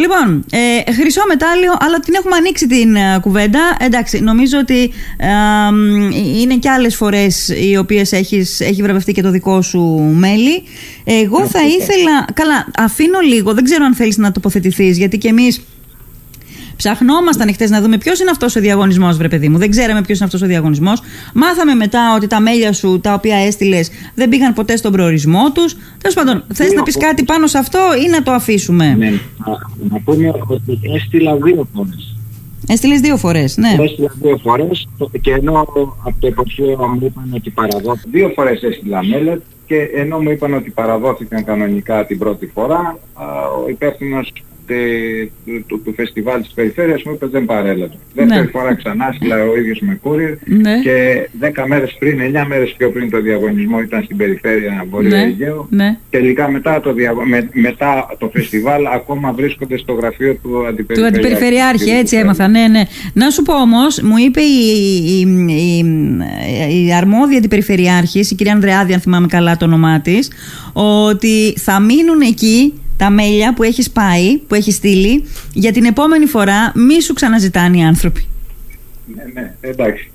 Λοιπόν, ε, χρυσό μετάλλιο, αλλά την έχουμε ανοίξει την ε, κουβέντα. Εντάξει, νομίζω ότι ε, είναι και άλλες φορές οι οποίες έχεις, έχει βραβευτεί και το δικό σου μέλη. Εγώ θα ήθελα... Καλά, αφήνω λίγο, δεν ξέρω αν θέλεις να τοποθετηθείς, γιατί και εμείς Ψαχνόμασταν χτες να δούμε ποιος είναι αυτός ο διαγωνισμός, βρε παιδί μου. Δεν ξέραμε ποιος είναι αυτός ο διαγωνισμός. Μάθαμε μετά ότι τα μέλια σου τα οποία έστειλες δεν πήγαν ποτέ στον προορισμό τους. Τέλος πάντων, θες να πεις κάτι πάνω σε αυτό ή να το αφήσουμε; Ναι, να πούμε ότι έστειλα δύο φορές. Έστειλες δύο φορές, ναι. Έστειλα δύο φορές και ενώ από το εποχείο μου είπαν ότι παραδόθηκαν. Δύο φορές έστειλα μέλετ και ενώ μου είπαν ότι παραδόθηκαν κανονικά την πρώτη φορά, ο υπεύθυνος του, του, φεστιβάλ της περιφέρειας μου είπες δεν παρέλαβε. Δεύτερη ναι. φορά ξανά στείλα ο ίδιος με courier ναι. και 10 μέρες πριν, 9 μέρες πιο πριν το διαγωνισμό ήταν στην περιφέρεια Βορείου ναι. Αιγαίου. Ναι. Τελικά μετά το, διαγω... με, μετά το φεστιβάλ ακόμα βρίσκονται στο γραφείο του Αντιπεριφερειάρχη. Του Αντιπεριφερειάρχη, έτσι έμαθα, ναι, ναι. Να σου πω όμως, μου είπε η, η, η, η αρμόδια Αντιπεριφερειάρχης, η κυρία Ανδρεάδη αν θυμάμαι καλά το όνομά της, ότι θα μείνουν εκεί τα μέλια που έχεις πάει, που έχεις στείλει, για την επόμενη φορά μη σου ξαναζητάνε οι άνθρωποι. Ναι, ναι, εντάξει.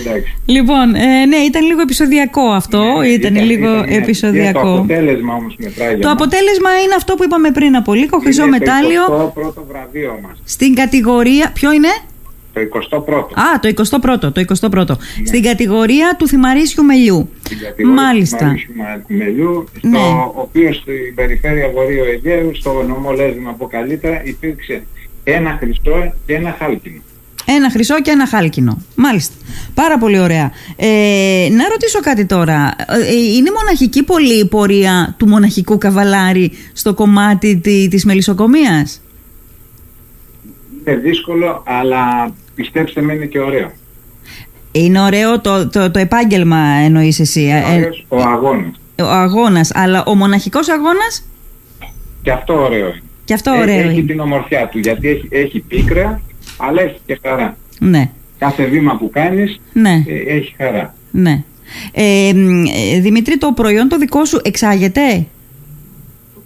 Εντάξει. Λοιπόν, ε, ναι, ήταν λίγο επεισοδιακό αυτό. Ναι, ήταν, ήταν, λίγο ήταν, επεισοδιακό. Το αποτέλεσμα όμως μετράει. Το αποτέλεσμα είναι αυτό που είπαμε πριν από λίγο. Χρυσό μετάλλιο. Το πρώτο βραβείο μας. Στην κατηγορία. Ποιο είναι; Το 21ο. Α, το 21ο. Το 21ο. Ναι. Στην κατηγορία του θυμαρίσιου μελιού. Στην κατηγορία Μάλιστα. του θυμαρίσιου μελιού, στο ναι. οποίο στην περιφέρεια Βορείου Αιγαίου, στο νομό Λέζημα από καλύτερα, υπήρξε ένα χρυσό και ένα χάλκινο. Ένα χρυσό και ένα χάλκινο. Μάλιστα. Πάρα πολύ ωραία. Ε, να ρωτήσω κάτι τώρα. Ε, είναι μοναχική πολύ η πορεία του μοναχικού καβαλάρη στο κομμάτι της μελισσοκομείας; Είναι δύσκολο, αλλά πιστέψτε με είναι και ωραίο. Είναι ωραίο το, το, το επάγγελμα εννοείς εσύ. Είναι ε, ωραίος ο αγώνας. Ο αγώνας, αλλά ο μοναχικός αγώνας; Και αυτό ωραίο είναι. Και αυτό ωραίο έχει, έχει την ομορφιά του, γιατί έχει, έχει πίκρα, αλλά έχει και χαρά. Ναι. Κάθε βήμα που κάνεις ναι. Ε, έχει χαρά. Ναι. Ε, ε, Δημήτρη, το προϊόν το δικό σου εξάγεται;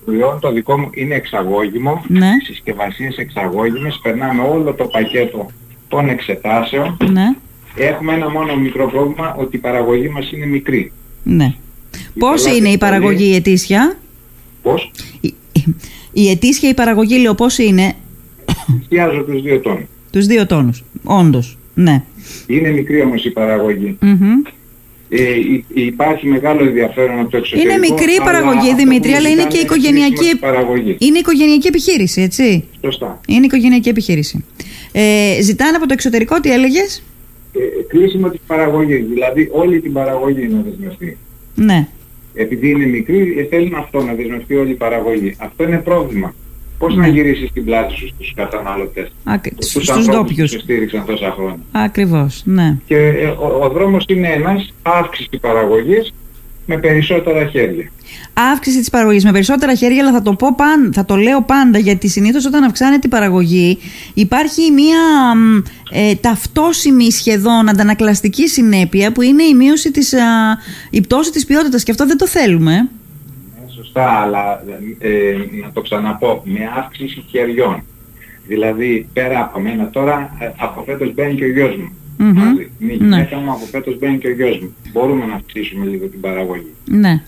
Προϊόν το δικό μου είναι εξαγώγημο, ναι. συσκευασίες εξαγώγημες, περνάμε όλο το πακέτο των εξετάσεων. Ναι. Έχουμε ένα μόνο μικρό πρόβλημα ότι η παραγωγή μας είναι μικρή. Ναι. Πώς είναι η παραγωγή η ετήσια; Πώς; Η, η ετήσια η παραγωγή λέω πώς είναι; Εστιάζω τους δύο τόνους. Τους δύο τόνους, όντως, ναι. Είναι μικρή όμως η παραγωγή. Mm-hmm. Ε, υπάρχει μεγάλο ενδιαφέρον από το εξωτερικό. Είναι μικρή παραγωγή, Δημήτρη, αλλά είναι και οικογενειακή, παραγωγής. είναι οικογενειακή επιχείρηση, έτσι; Σωστά. Είναι οικογενειακή επιχείρηση. Ε, ζητάνε από το εξωτερικό, τι έλεγες; Ε, κλείσιμο της παραγωγής. Δηλαδή, όλη την παραγωγή να δεσμευτεί. Ναι. Επειδή είναι μικρή, ε, θέλουν αυτό να δεσμευτεί όλη η παραγωγή. Αυτό είναι πρόβλημα. Πώς να ναι. γυρίσεις την πλάτη σου στους καταναλωτές, Ακ... στους, στους ντόπιους. που στήριξαν τόσα χρόνια; Ακριβώς, ναι. Και ε, ο, ο δρόμος είναι ένας, αύξηση παραγωγής με περισσότερα χέρια. Αύξηση της παραγωγής με περισσότερα χέρια, αλλά θα το, πω παν, θα το λέω πάντα, γιατί συνήθως όταν αυξάνεται η παραγωγή υπάρχει μια ε, ταυτόσιμη σχεδόν αντανακλαστική συνέπεια που είναι η μείωση της, α, η πτώση της ποιότητας και αυτό δεν το θέλουμε σωστά, αλλά ε, να το ξαναπώ, με αύξηση χεριών. Δηλαδή, πέρα από μένα τώρα, ε, από φέτος μπαίνει και ο γιος μου. Mm-hmm. Μαζί. Η γυναίκα μου από φέτος μπαίνει και ο γιος μου. Μπορούμε να αυξήσουμε λίγο την παραγωγή. Ναι.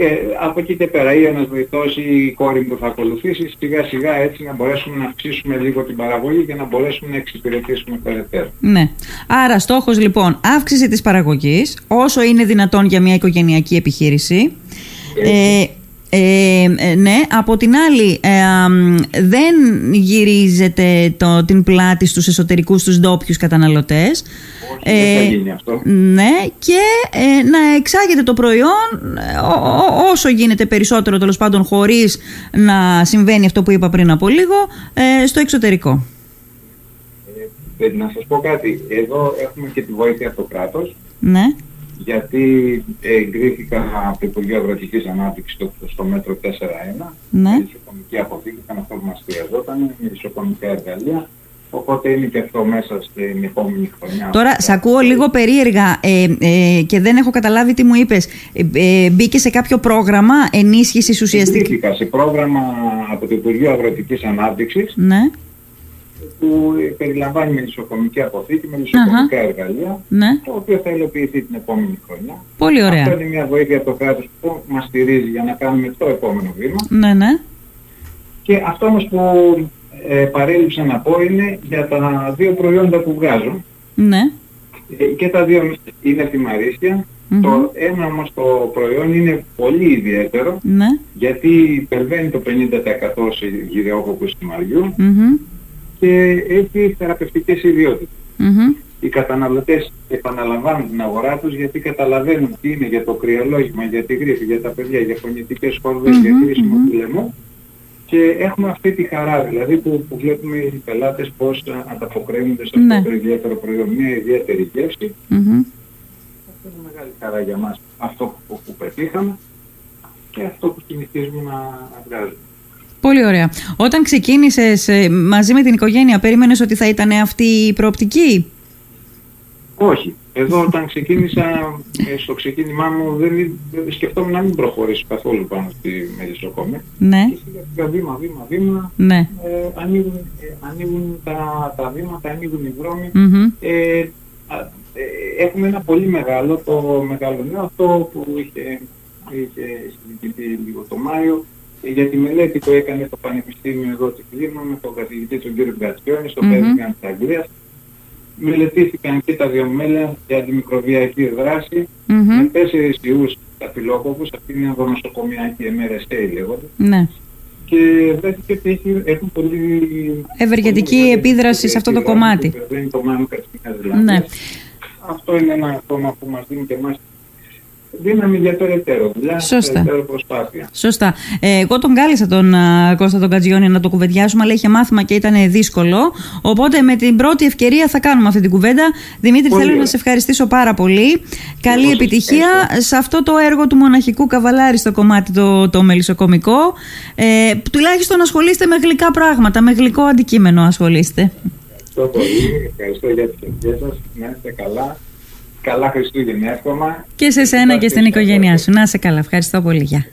Ε, από εκεί και πέρα ή ένας βοηθός ή η κόρη που θα ακολουθήσει σιγά σιγά έτσι να μπορέσουμε να αυξήσουμε λίγο την παραγωγή και να μπορέσουμε να εξυπηρετήσουμε περαιτέρω. Ναι. Άρα στόχος λοιπόν αύξηση της παραγωγής όσο είναι δυνατόν για μια οικογενειακή επιχείρηση. Ε, ε, ε, ναι, από την άλλη ε, δεν γυρίζετε το, την πλάτη στους εσωτερικούς, στους ντόπιους καταναλωτές. Όχι, δεν θα γίνει αυτό. Ναι, και να εξάγετε το προϊόν όσο γίνεται περισσότερο τέλος πάντων χωρίς να συμβαίνει αυτό που είπα πριν από λίγο στο εξωτερικό. να σας πω κάτι, εδώ έχουμε και τη βοήθεια από το κράτος. Ναι γιατί εγκρίθηκαν από το Υπουργείο Αγροτικής Ανάπτυξης στο, στο μέτρο 4.1 ναι. η ισοκομική αποθήκη ήταν αυτό που μας χρειαζόταν, η ισοκομικά εργαλεία Οπότε είναι και αυτό μέσα στην επόμενη χρονιά. Τώρα, σε ακούω λίγο περίεργα ε, ε, και δεν έχω καταλάβει τι μου είπες. Ε, ε, μπήκε σε κάποιο πρόγραμμα ενίσχυσης ουσιαστική. Μπήκα σε πρόγραμμα από το Υπουργείο Αγροτικής Ανάπτυξης Ναι, που περιλαμβάνει μελισσοκομική αποθήκη, μελισσοκομικά εργαλεία, ναι. το οποίο θα υλοποιηθεί την επόμενη χρονιά. Πολύ Αυτό ωραία. είναι μια βοήθεια από το κράτος που μας στηρίζει για να κάνουμε το επόμενο βήμα. Ναι, ναι. Και αυτό όμως που ε, παρέλειψα να πω είναι για τα δύο προϊόντα που βγάζω. Ναι. Ε, και τα δύο είναι θυμαρίσια. Μμμ. Το ένα όμως το προϊόν είναι πολύ ιδιαίτερο Ναι. γιατί υπερβαίνει το 50% σε γυρεόκοπους θυμαριού Μμμ. Και έχει θεραπευτικές ιδιότητες. Μμμ. Οι καταναλωτές επαναλαμβάνουν την αγορά τους γιατί καταλαβαίνουν τι είναι για το κρυολόγημα, για τη γρήπη, για τα παιδιά, για φωνητικές χορδές, για Μμμ, χρήσιμο μμμ. του λαιμού και έχουμε αυτή τη χαρά δηλαδή που, που βλέπουμε οι πελάτες πώς α, ανταποκρίνονται σε Ναι. αυτό το ιδιαίτερο προϊόν, μια ιδιαίτερη γεύση. Μμμ. Αυτό είναι μεγάλη χαρά για μας αυτό που, που πετύχαμε και αυτό που συνηθίζουμε να, να βγάζουμε. Πολύ ωραία. Όταν ξεκίνησες ε, μαζί με την οικογένεια, περίμενες ότι θα ήταν αυτή η προοπτική; Όχι. Εδώ όταν ξεκίνησα, ε, στο ξεκίνημά μου δεν, εί- δεν σκεφτόμουν να μην προχωρήσω καθόλου πάνω στη μελισσοκόμη. Ναι, Και σιγά σιγά βήμα, βήμα, βήμα, ναι. ε, ανοίγουν, ε, ανοίγουν τα, τα βήματα, ανοίγουν οι δρόμοι. Μμμ. Ε, α, ε, έχουμε ένα πολύ μεγάλο, το μεγάλο νέο αυτό που είχε, είχε συζητηθεί λίγο το Μάιο. Ε, Για τη μελέτη που έκανε το Πανεπιστήμιο εδώ της Λίμνου με τον καθηγητή τον κύριο Γκατσιόνη στο Μμμ. Πέδικαν της Αγγλίας. Μελετήθηκαν και τα δύο μέλα για αντιμικροβιακή δράση Μμμ. με τέσσερις ιούς σταφυλόκοπους, αυτή είναι ενδονοσοκομιακή MRSA λέγονται, Ναι. και βρέθηκε ότι έχει, έχουν πολύ... Ευεργετική πολύ επίδραση σε αυτό το επίδραση κομμάτι. που Δεν είναι το μάνικας της Νέας Ζηλανδίας. Ναι. Αυτό είναι ένα ακόμα που μας δίνει και εμάς δύναμη για περαιτέρω δουλειά, Σωστά. περαιτέρω προσπάθεια. Σωστά. Ε, εγώ τον κάλεσα τον α, Κώστα τον Κατζιόνι να το κουβεντιάσουμε, αλλά είχε μάθημα και ήταν δύσκολο. Οπότε με την πρώτη ευκαιρία θα κάνουμε αυτή την κουβέντα. Δημήτρη, Πολύ θέλω ωραία. να σε ευχαριστήσω πάρα πολύ. Καλή σας επιτυχία σε αυτό το έργο του μοναχικού καβαλάρη στο κομμάτι το, το μελισσοκομικό. Ε, τουλάχιστον ασχολείστε με γλυκά πράγματα, με γλυκό αντικείμενο ασχολείστε. Ευχαριστώ πολύ, ευχαριστώ για τις ευχές σας, να είστε καλά. Καλά Χριστούγεννα εύχομαι. Και σε σένα και στην οικογένειά σου. Να είσαι καλά. Ευχαριστώ πολύ. Γεια.